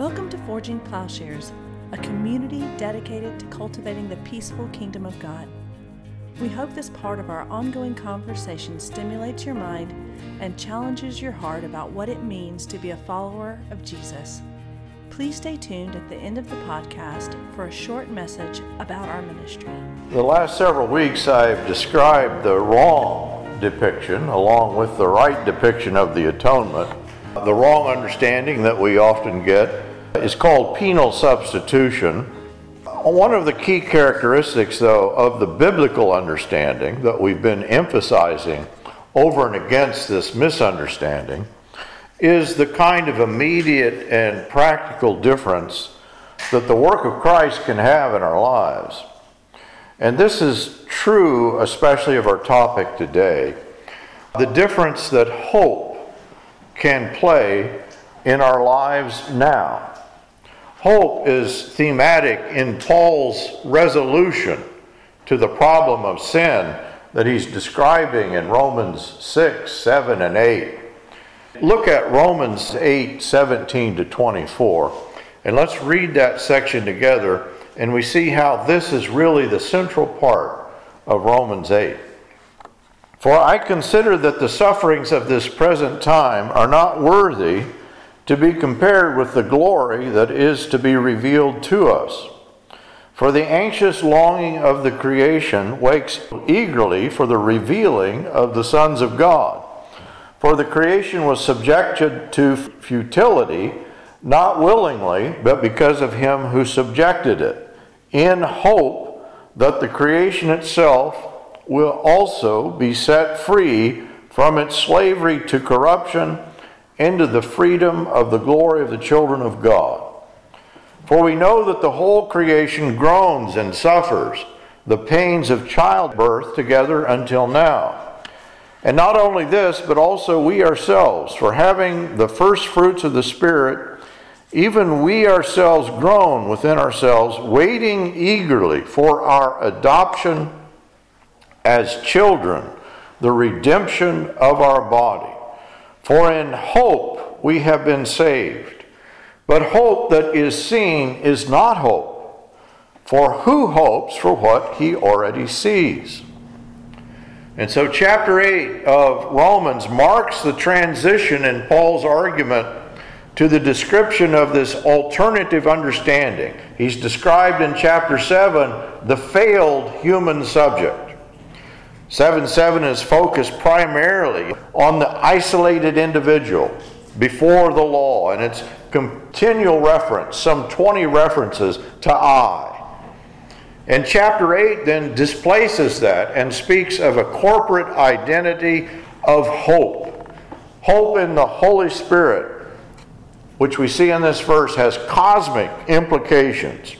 Welcome to Forging Plowshares, a community dedicated to cultivating the peaceful kingdom of God. We hope this part of our ongoing conversation stimulates your mind and challenges your heart about what it means to be a follower of Jesus. Please stay tuned at the end of the podcast for a short message about our ministry. The last several weeks, I've described the wrong depiction along with the right depiction of the atonement. The wrong understanding that we often get is called penal substitution. One of the key characteristics, though, of the biblical understanding that we've been emphasizing over and against this misunderstanding is the kind of immediate and practical difference that the work of Christ can have in our lives. And this is true, especially of our topic today the difference that hope can play in our lives now. Hope is thematic in Paul's resolution to the problem of sin that he's describing in Romans 6, 7, and 8. Look at Romans 8, 17 to 24, and let's read that section together, and we see how this is really the central part of Romans 8. For I consider that the sufferings of this present time are not worthy to be compared with the glory that is to be revealed to us. For the anxious longing of the creation wakes eagerly for the revealing of the sons of God. For the creation was subjected to futility, not willingly, but because of him who subjected it, in hope that the creation itself will also be set free from its slavery to corruption into the freedom of the glory of the children of God. For we know that the whole creation groans and suffers the pains of childbirth together until now. And not only this, but also we ourselves, for having the first fruits of the Spirit, even we ourselves groan within ourselves, waiting eagerly for our adoption as children, the redemption of our body. For in hope we have been saved. But hope that is seen is not hope. For who hopes for what he already sees? And so, chapter 8 of Romans marks the transition in Paul's argument to the description of this alternative understanding. He's described in chapter 7 the failed human subject. 7 7 is focused primarily on the isolated individual before the law, and it's continual reference, some 20 references to I. And chapter 8 then displaces that and speaks of a corporate identity of hope. Hope in the Holy Spirit, which we see in this verse, has cosmic implications.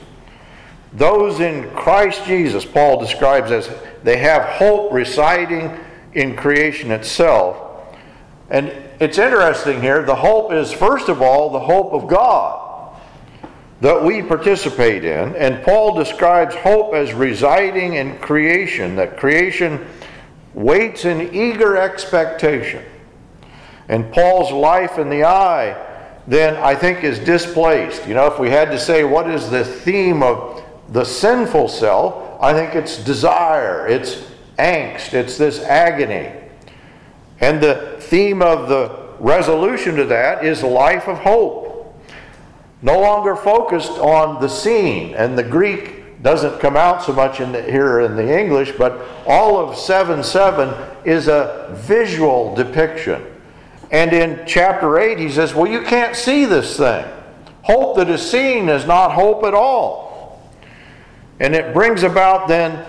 Those in Christ Jesus, Paul describes as they have hope residing in creation itself. And it's interesting here, the hope is, first of all, the hope of God that we participate in. And Paul describes hope as residing in creation, that creation waits in eager expectation. And Paul's life in the eye, then, I think, is displaced. You know, if we had to say what is the theme of the sinful self, I think it's desire, it's angst, it's this agony. And the theme of the resolution to that is life of hope. No longer focused on the scene, and the Greek doesn't come out so much in the, here in the English, but all of 7 7 is a visual depiction. And in chapter 8, he says, Well, you can't see this thing. Hope that is seen is not hope at all. And it brings about then,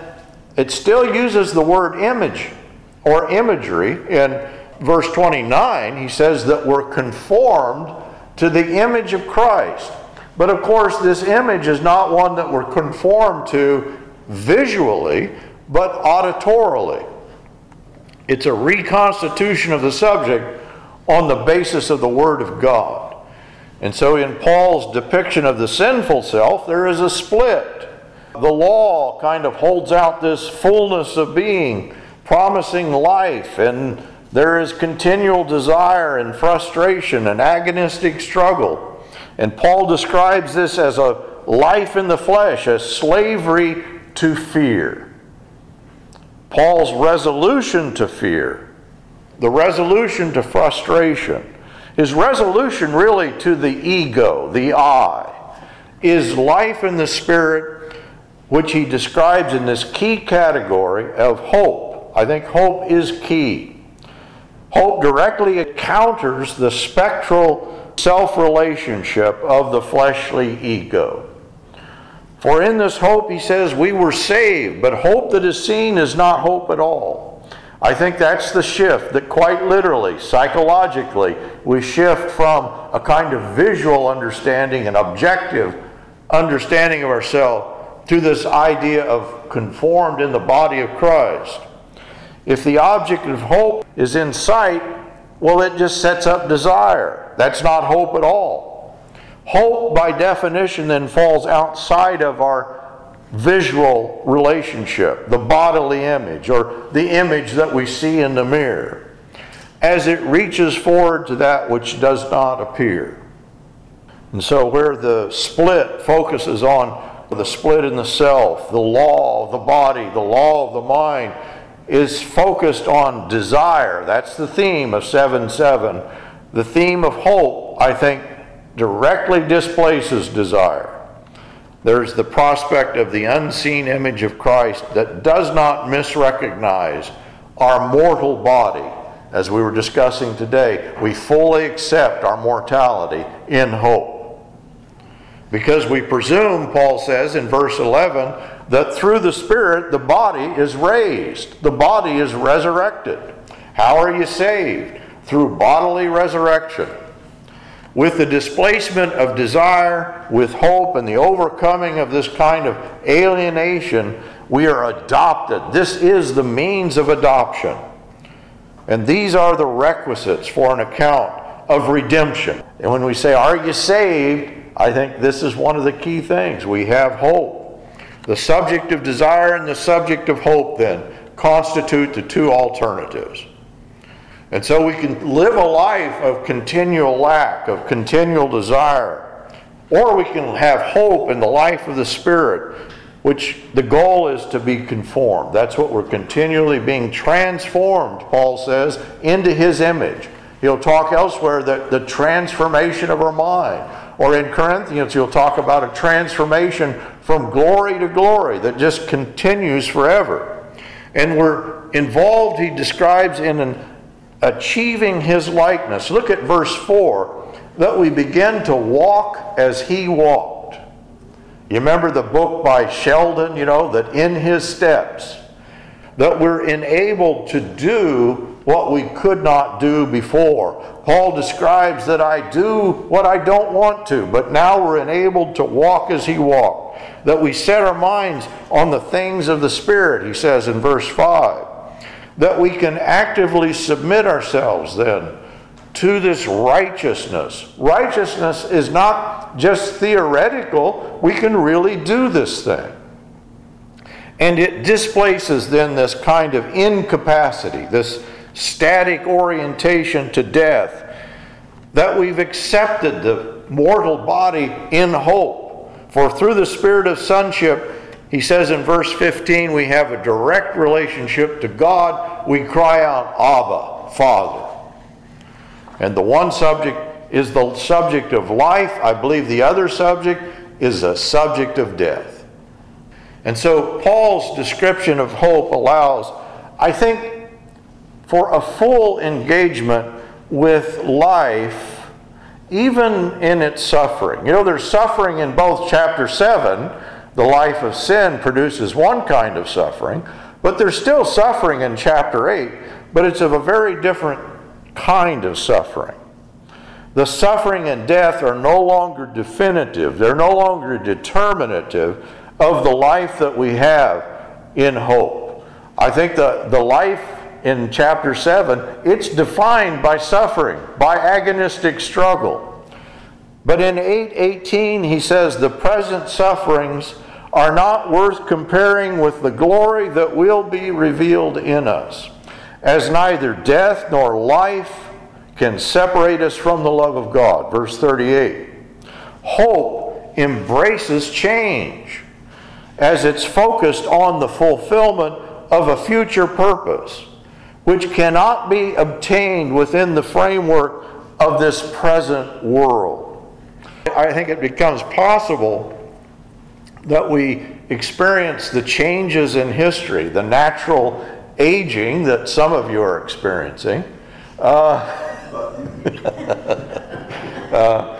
it still uses the word image or imagery. In verse 29, he says that we're conformed to the image of Christ. But of course, this image is not one that we're conformed to visually, but auditorily. It's a reconstitution of the subject on the basis of the Word of God. And so, in Paul's depiction of the sinful self, there is a split. The law kind of holds out this fullness of being, promising life, and there is continual desire and frustration and agonistic struggle. And Paul describes this as a life in the flesh, a slavery to fear. Paul's resolution to fear, the resolution to frustration, his resolution really to the ego, the I, is life in the spirit, which he describes in this key category of hope. I think hope is key. Hope directly counters the spectral self relationship of the fleshly ego. For in this hope, he says, we were saved, but hope that is seen is not hope at all. I think that's the shift that quite literally, psychologically, we shift from a kind of visual understanding, an objective understanding of ourselves, to this idea of conformed in the body of Christ. If the object of hope is in sight, well, it just sets up desire. That's not hope at all. Hope, by definition, then falls outside of our visual relationship, the bodily image, or the image that we see in the mirror, as it reaches forward to that which does not appear. And so, where the split focuses on the split in the self, the law of the body, the law of the mind, is focused on desire. That's the theme of 7 7. The theme of hope, I think, directly displaces desire. There's the prospect of the unseen image of Christ that does not misrecognize our mortal body. As we were discussing today, we fully accept our mortality in hope. Because we presume, Paul says in verse 11, that through the Spirit the body is raised, the body is resurrected. How are you saved? Through bodily resurrection. With the displacement of desire, with hope, and the overcoming of this kind of alienation, we are adopted. This is the means of adoption. And these are the requisites for an account of redemption. And when we say, Are you saved? I think this is one of the key things. We have hope. The subject of desire and the subject of hope, then, constitute the two alternatives. And so we can live a life of continual lack, of continual desire, or we can have hope in the life of the Spirit, which the goal is to be conformed. That's what we're continually being transformed, Paul says, into His image. He'll talk elsewhere that the transformation of our mind. Or in Corinthians, he'll talk about a transformation from glory to glory that just continues forever. And we're involved, he describes, in an achieving his likeness. Look at verse 4 that we begin to walk as he walked. You remember the book by Sheldon, you know, that in his steps, that we're enabled to do what we could not do before. Paul describes that I do what I don't want to, but now we're enabled to walk as he walked. That we set our minds on the things of the Spirit, he says in verse 5. That we can actively submit ourselves then to this righteousness. Righteousness is not just theoretical, we can really do this thing. And it displaces then this kind of incapacity, this static orientation to death, that we've accepted the mortal body in hope. For through the spirit of sonship, he says in verse 15, we have a direct relationship to God. We cry out, Abba, Father. And the one subject is the subject of life. I believe the other subject is a subject of death. And so Paul's description of hope allows, I think, for a full engagement with life, even in its suffering. You know, there's suffering in both chapter 7. The life of sin produces one kind of suffering, but there's still suffering in chapter 8, but it's of a very different kind of suffering. The suffering and death are no longer definitive, they're no longer determinative of the life that we have in hope. I think the, the life in chapter 7, it's defined by suffering, by agonistic struggle. But in 8:18 he says the present sufferings are not worth comparing with the glory that will be revealed in us, as neither death nor life can separate us from the love of God. Verse 38. Hope embraces change as it's focused on the fulfillment of a future purpose, which cannot be obtained within the framework of this present world. I think it becomes possible that we experience the changes in history, the natural aging that some of you are experiencing. Uh, uh,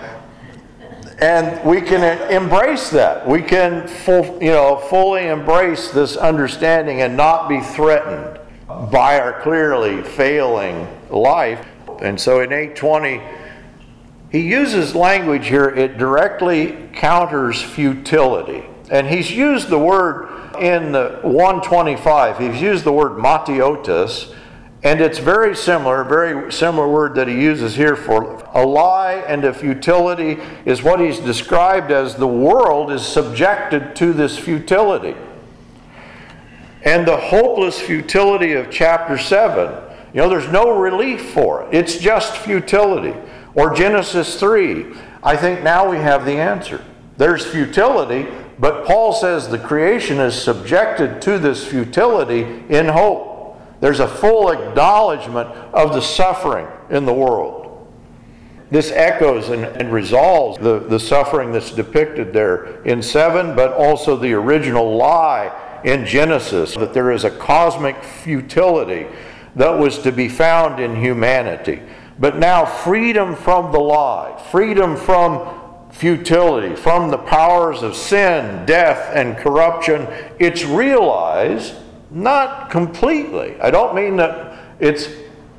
and we can embrace that. We can, full, you know, fully embrace this understanding and not be threatened by our clearly failing life. And so in 820, he uses language here, it directly counters futility. And he's used the word in 125, he's used the word mataiotes, and it's very similar, very similar word that he uses here for a lie and a futility is what he's described as the world is subjected to this futility. And the hopeless futility of chapter 7, you know, there's no relief for it. It's just futility. Or Genesis 3, I think now we have the answer. There's futility, but Paul says the creation is subjected to this futility in hope. There's a full acknowledgement of the suffering in the world. This echoes and, and, resolves the, the suffering that's depicted there in 7, but also the original lie in Genesis that there is a cosmic futility that was to be found in humanity. But now, freedom from the lie, freedom from futility, from the powers of sin, death, and corruption, it's realized not completely. I don't mean that it's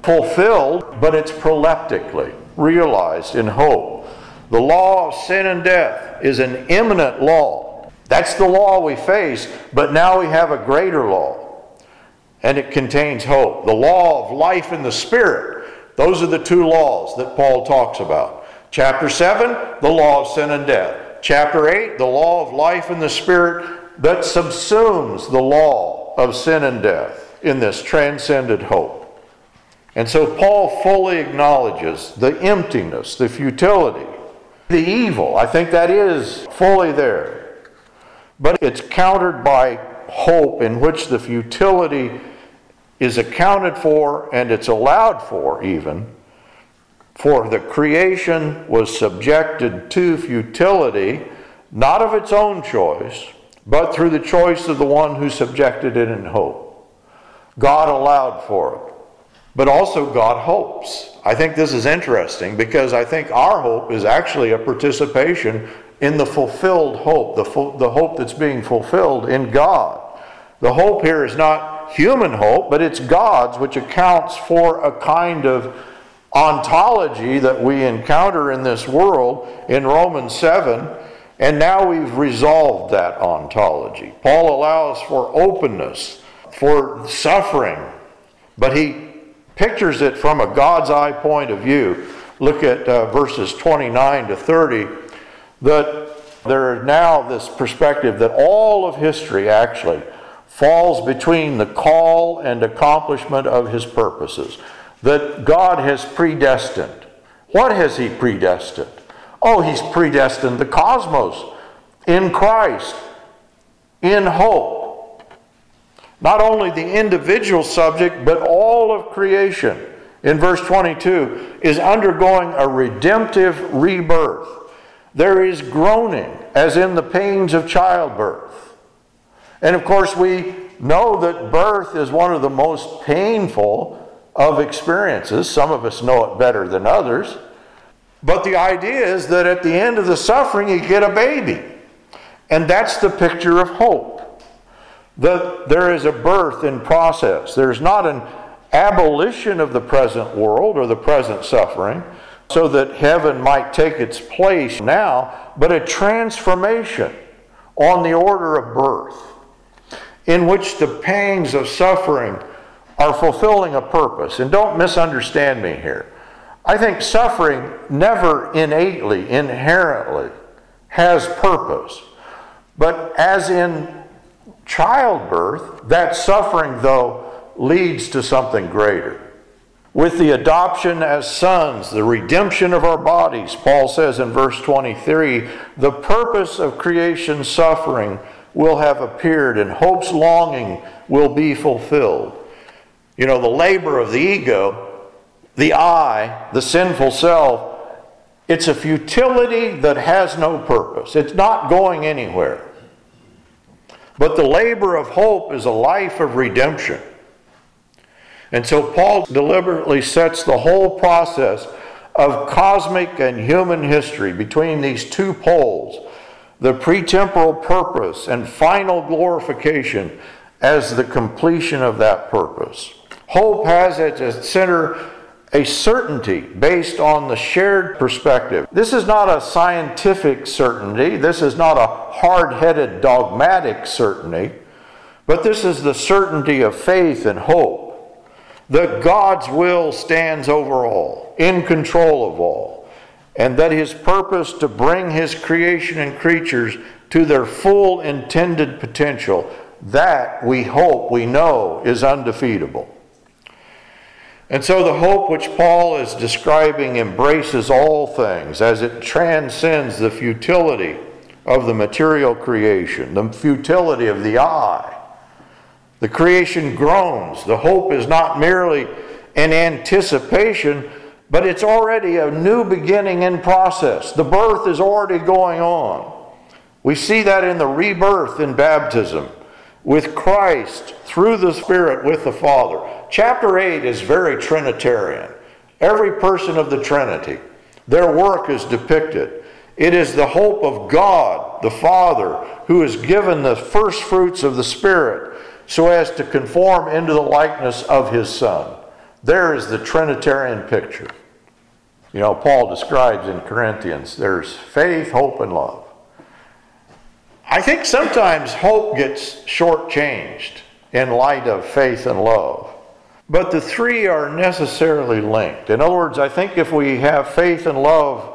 fulfilled, but it's proleptically realized in hope. The law of sin and death is an imminent law. That's the law we face, but now we have a greater law, and it contains hope. The law of life in the Spirit, those are the two laws that Paul talks about. Chapter 7, the law of sin and death. Chapter 8, the law of life in the Spirit that subsumes the law of sin and death in this transcended hope. And so Paul fully acknowledges the emptiness, the futility, the evil. I think that is fully there. But it's countered by hope in which the futility is accounted for and it's allowed for, even for the creation was subjected to futility, not of its own choice, but through the choice of the one who subjected it in hope. God allowed for it. But also, God hopes. I think this is interesting because I think our hope is actually a participation in the fulfilled hope, the, fu- the hope that's being fulfilled in God. The hope here is not human hope, but it's God's, which accounts for a kind of ontology that we encounter in this world in Romans 7, and now we've resolved that ontology. Paul allows for openness, for suffering, but he pictures it from a God's eye point of view. Look at uh, verses 29 to 30, that there is now this perspective that all of history actually falls between the call and accomplishment of his purposes that God has predestined. What has He predestined? Oh, He's predestined the cosmos in Christ, in hope. Not only the individual subject, but all of creation, in verse 22, is undergoing a redemptive rebirth. There is groaning, as in the pains of childbirth. And of course, we know that birth is one of the most painful of experiences. Some of us know it better than others. But the idea is that at the end of the suffering, you get a baby. And that's the picture of hope. That there is a birth in process. There's not an abolition of the present world or the present suffering so that heaven might take its place now, but a transformation on the order of birth in which the pangs of suffering are fulfilling a purpose. And don't misunderstand me here. I think suffering never innately, inherently has purpose. But as in childbirth, that suffering, though, leads to something greater. With the adoption as sons, the redemption of our bodies. Paul says in verse 23 the purpose of creation suffering will have appeared, and hope's longing will be fulfilled. You know, the labor of the ego, the I, the sinful self, it's a futility that has no purpose. It's not going anywhere. But the labor of hope is a life of redemption. And so Paul deliberately sets the whole process of cosmic and human history between these two poles, the pretemporal purpose and final glorification, as the completion of that purpose. Hope has at its center a certainty based on the shared perspective. This is not a scientific certainty, this is not a hard headed dogmatic certainty, but this is the certainty of faith and hope that God's will stands over all, in control of all, and that his purpose to bring his creation and creatures to their full intended potential, that we hope, we know, is undefeatable. And so the hope which Paul is describing embraces all things as it transcends the futility of the material creation, the futility of the I, the creation groans. The hope is not merely an anticipation, but it's already a new beginning in process. The birth is already going on. We see that in the rebirth in baptism with Christ through the Spirit with the Father. Chapter 8 is very Trinitarian. Every person of the Trinity, their work is depicted. It is the hope of God, the Father, who has given the first fruits of the Spirit so as to conform into the likeness of his Son. There is the Trinitarian picture. You know, Paul describes in Corinthians there's faith, hope, and love. I think sometimes hope gets shortchanged in light of faith and love. But the three are necessarily linked. In other words, I think if we have faith and love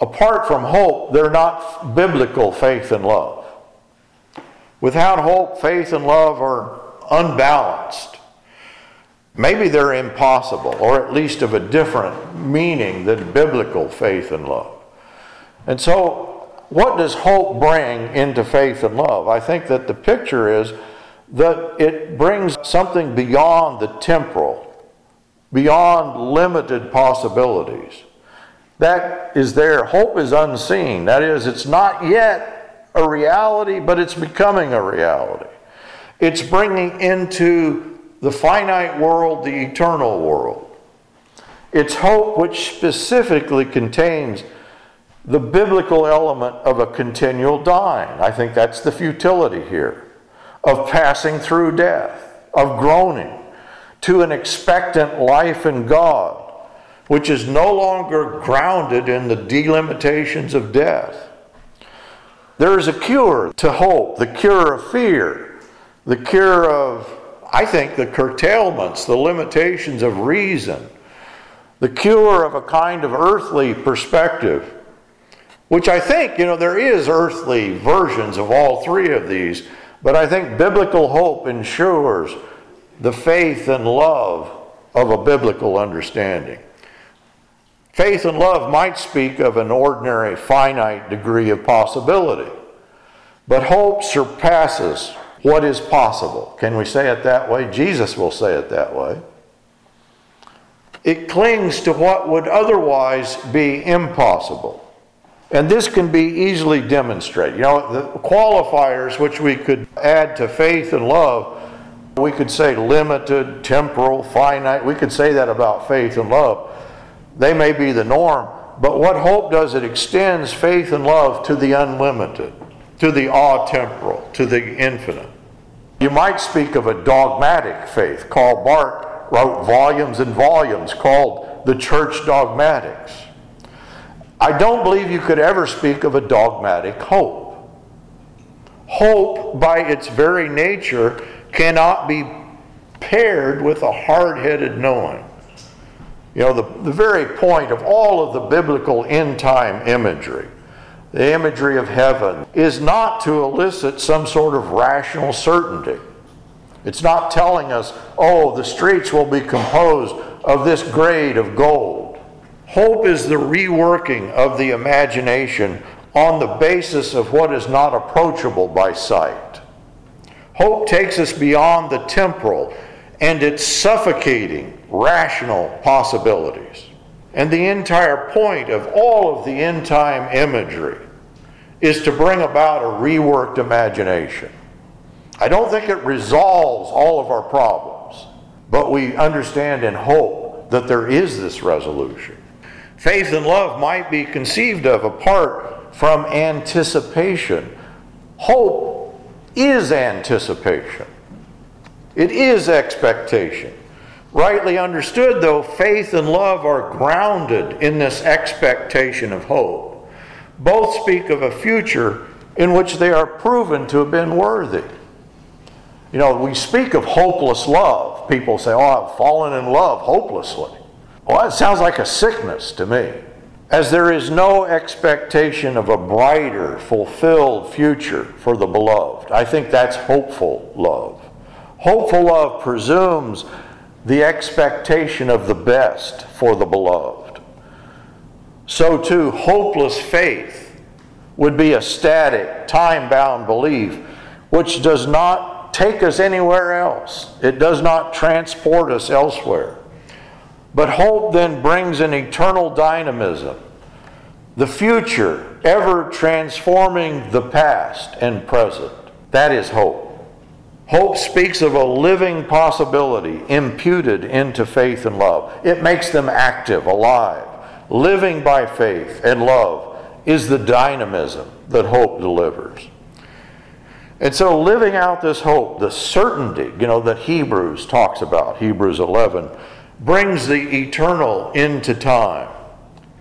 apart from hope, they're not biblical faith and love. Without hope, faith and love are unbalanced. Maybe they're impossible, or at least of a different meaning than biblical faith and love. And so, what does hope bring into faith and love? I think that the picture is that it brings something beyond the temporal, beyond limited possibilities. That is there. Hope is unseen. That is, it's not yet a reality, but it's becoming a reality. It's bringing into the finite world the eternal world. It's hope which specifically contains the biblical element of a continual dying. I think that's the futility here of passing through death, of groaning to an expectant life in God, which is no longer grounded in the delimitations of death. There is a cure to hope, the cure of fear, the cure of, I think, the curtailments, the limitations of reason, the cure of a kind of earthly perspective, which I think, you know, there is earthly versions of all three of these, but I think biblical hope ensures the faith and love of a biblical understanding. Faith and love might speak of an ordinary, finite degree of possibility, but hope surpasses what is possible. Can we say it that way? Jesus will say it that way. It clings to what would otherwise be impossible. And this can be easily demonstrated. You know, the qualifiers which we could add to faith and love, we could say limited, temporal, finite. We could say that about faith and love. They may be the norm, but what hope does, it extends faith and love to the unlimited, to the all temporal, to the infinite. You might speak of a dogmatic faith. Karl Barth wrote volumes and volumes called The Church Dogmatics. I don't believe you could ever speak of a dogmatic hope. Hope, by its very nature, cannot be paired with a hard headed knowing. You know, the, the very point of all of the biblical end time imagery, the imagery of heaven, is not to elicit some sort of rational certainty. It's not telling us, oh, the streets will be composed of this grade of gold. Hope is the reworking of the imagination on the basis of what is not approachable by sight. Hope takes us beyond the temporal and its suffocating rational possibilities. And the entire point of all of the end time imagery is to bring about a reworked imagination. I don't think it resolves all of our problems, but we understand and hope that there is this resolution. Faith and love might be conceived of apart from anticipation. Hope is anticipation, it is expectation. Rightly understood, though, faith and love are grounded in this expectation of hope. Both speak of a future in which they are proven to have been worthy. You know, we speak of hopeless love. People say, Oh, I've fallen in love hopelessly. Well, that sounds like a sickness to me. As there is no expectation of a brighter, fulfilled future for the beloved. I think that's hopeful love. Hopeful love presumes the expectation of the best for the beloved. So, too, hopeless faith would be a static, time bound belief which does not take us anywhere else, it does not transport us elsewhere. But hope then brings an eternal dynamism, the future ever transforming the past and present. That is hope. Hope speaks of a living possibility imputed into faith and love. It makes them active, alive. Living by faith and love is the dynamism that hope delivers. And so, living out this hope, the certainty, you know, that Hebrews talks about, Hebrews 11, brings the eternal into time.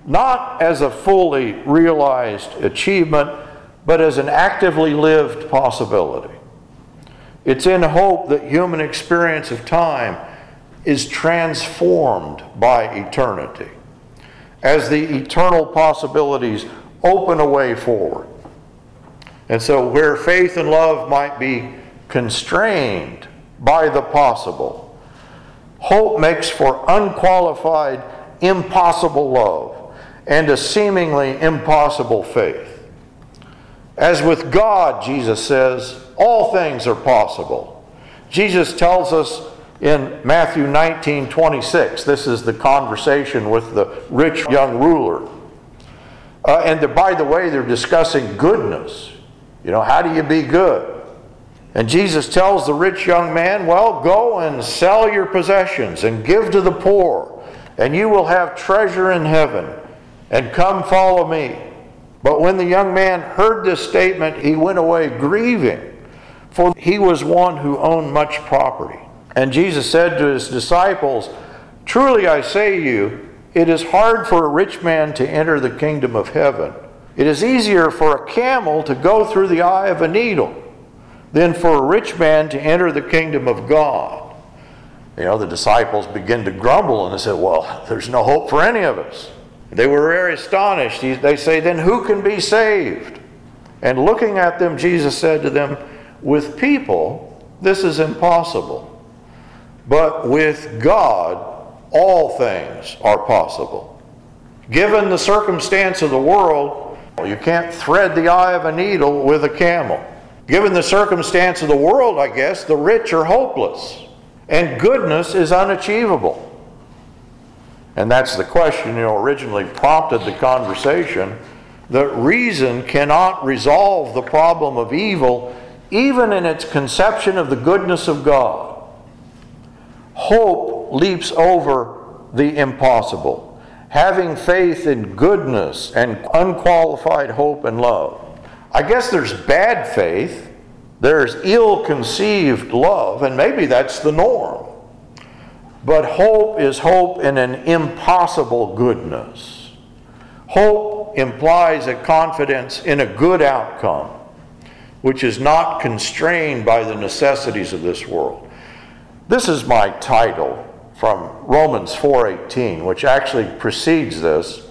Not as a fully realized achievement, but as an actively lived possibility. It's in hope that human experience of time is transformed by eternity as the eternal possibilities open a way forward. And so, where faith and love might be constrained by the possible, hope makes for unqualified, impossible love and a seemingly impossible faith. As with God, Jesus says, all things are possible. Jesus tells us in Matthew 19 26, this is the conversation with the rich young ruler. Uh, and the, by the way, they're discussing goodness. You know, how do you be good? And Jesus tells the rich young man, Well, go and sell your possessions and give to the poor, and you will have treasure in heaven. And come follow me. But when the young man heard this statement, he went away grieving for he was one who owned much property. And Jesus said to his disciples, Truly I say to you, it is hard for a rich man to enter the kingdom of heaven. It is easier for a camel to go through the eye of a needle than for a rich man to enter the kingdom of God. You know, the disciples begin to grumble and they said, Well, there's no hope for any of us. They were very astonished. They say, Then who can be saved? And looking at them, Jesus said to them, with people, this is impossible. But with God, all things are possible. Given the circumstance of the world, you can't thread the eye of a needle with a camel. Given the circumstance of the world, I guess, the rich are hopeless. And goodness is unachievable. And that's the question, you know, originally prompted the conversation that reason cannot resolve the problem of evil even in its conception of the goodness of God. Hope leaps over the impossible, having faith in goodness and unqualified hope and love. I guess there's bad faith, there's ill conceived love, and maybe that's the norm. But hope is hope in an impossible goodness. Hope implies a confidence in a good outcome which is not constrained by the necessities of this world. This is my title from Romans 4:18, which actually precedes this.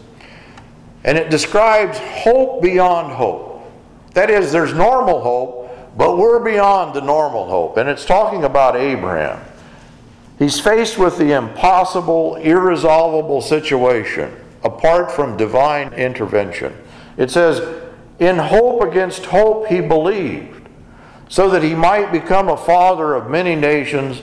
And it describes hope beyond hope. That is there's normal hope, but we're beyond the normal hope. And it's talking about Abraham. He's faced with the impossible, irresolvable situation apart from divine intervention. It says, In hope against hope he believed, so that he might become a father of many nations,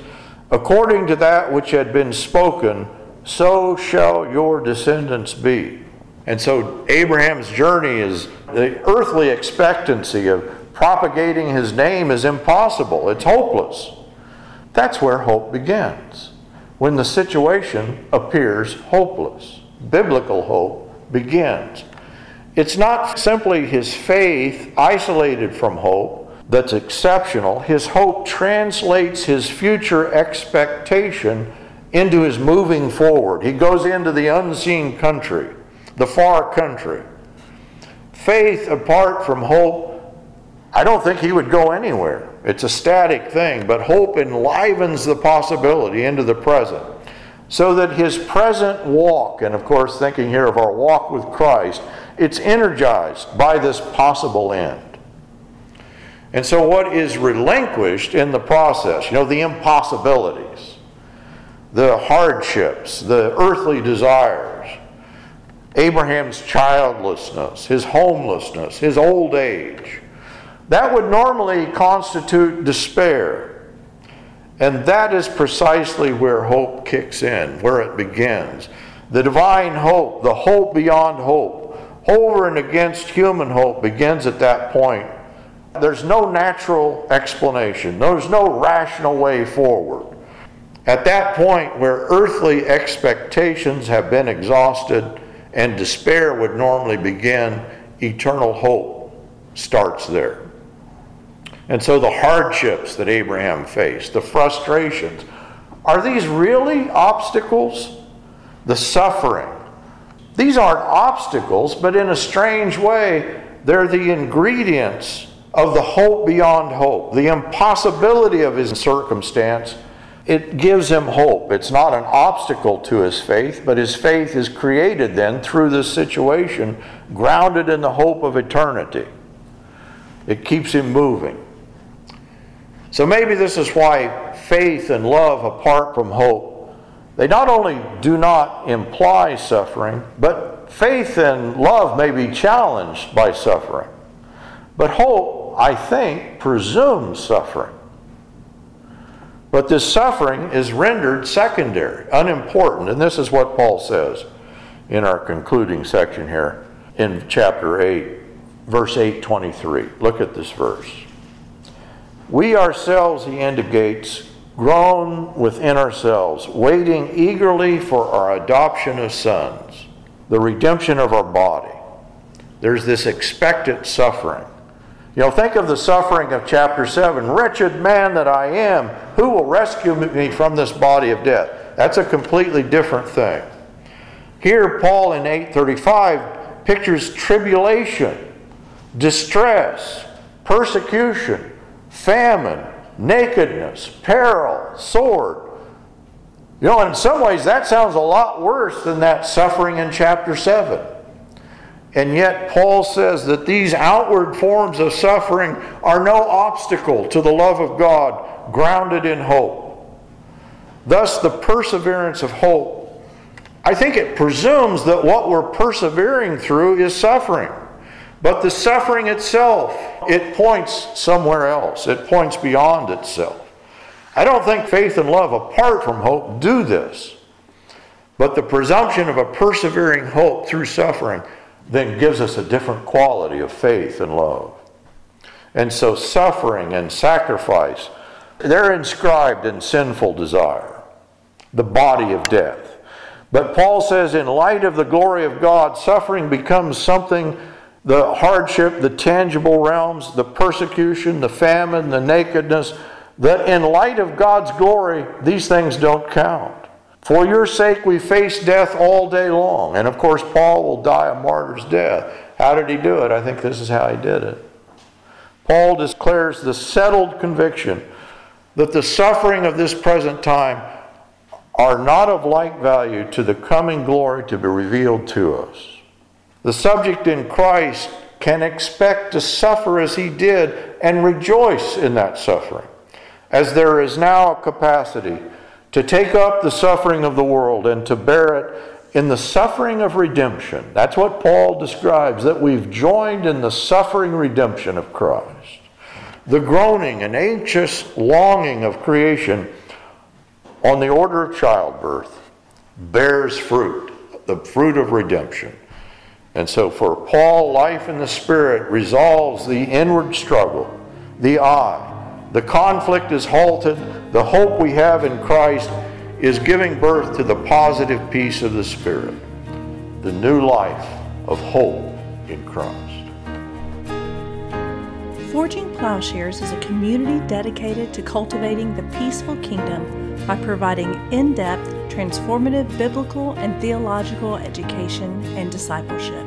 according to that which had been spoken, so shall your descendants be. And so Abraham's journey is the earthly expectancy of propagating his name is impossible, it's hopeless. That's where hope begins, when the situation appears hopeless. Biblical hope begins. It's not simply his faith isolated from hope that's exceptional. His hope translates his future expectation into his moving forward. He goes into the unseen country, the far country. Faith apart from hope I don't think he would go anywhere. It's a static thing, but hope enlivens the possibility into the present. So that his present walk, and of course, thinking here of our walk with Christ, it's energized by this possible end. And so, what is relinquished in the process, you know, the impossibilities, the hardships, the earthly desires, Abraham's childlessness, his homelessness, his old age, that would normally constitute despair. And that is precisely where hope kicks in, where it begins. The divine hope, the hope beyond hope, over and against human hope begins at that point. There's no natural explanation, there's no rational way forward. At that point, where earthly expectations have been exhausted and despair would normally begin, eternal hope starts there. And so the hardships that Abraham faced, the frustrations, are these really obstacles? The suffering. These aren't obstacles, but in a strange way, they're the ingredients of the hope beyond hope. The impossibility of his circumstance, it gives him hope. It's not an obstacle to his faith, but his faith is created then through this situation, grounded in the hope of eternity. It keeps him moving. So maybe this is why faith and love apart from hope, they not only do not imply suffering, but faith and love may be challenged by suffering. But hope, I think, presumes suffering. But this suffering is rendered secondary, unimportant. And this is what Paul says in our concluding section here in chapter 8, verse 823. Look at this verse. We ourselves, he indicates, groan within ourselves, waiting eagerly for our adoption of sons, the redemption of our body. There's this expectant suffering. You know, think of the suffering of chapter 7. Wretched man that I am, who will rescue me from this body of death? That's a completely different thing. Here, Paul in 835 pictures tribulation, distress, persecution, famine, nakedness, peril, sword. You know, in some ways, that sounds a lot worse than that suffering in chapter 7. And yet, Paul says that these outward forms of suffering are no obstacle to the love of God grounded in hope. Thus, the perseverance of hope, I think it presumes that what we're persevering through is suffering. But the suffering itself, it points somewhere else. It points beyond itself. I don't think faith and love, apart from hope, do this. But the presumption of a persevering hope through suffering then gives us a different quality of faith and love. And so, suffering and sacrifice, they're inscribed in sinful desire, the body of death. But Paul says, in light of the glory of God, suffering becomes something the hardship, the tangible realms, the persecution, the famine, the nakedness, that in light of God's glory, these things don't count. For your sake, we face death all day long. And of course, Paul will die a martyr's death. How did he do it? I think this is how he did it. Paul declares the settled conviction that the suffering of this present time are not of like value to the coming glory to be revealed to us. The subject in Christ can expect to suffer as he did and rejoice in that suffering, as there is now a capacity to take up the suffering of the world and to bear it in the suffering of redemption. That's what Paul describes, that we've joined in the suffering redemption of Christ. The groaning and anxious longing of creation on the order of childbirth bears fruit, the fruit of redemption. And so for Paul, life in the Spirit resolves the inward struggle, the I. The conflict is halted. The hope we have in Christ is giving birth to the positive peace of the Spirit, the new life of hope in Christ. Forging Plowshares is a community dedicated to cultivating the peaceful kingdom by providing in depth, transformative biblical and theological education and discipleship.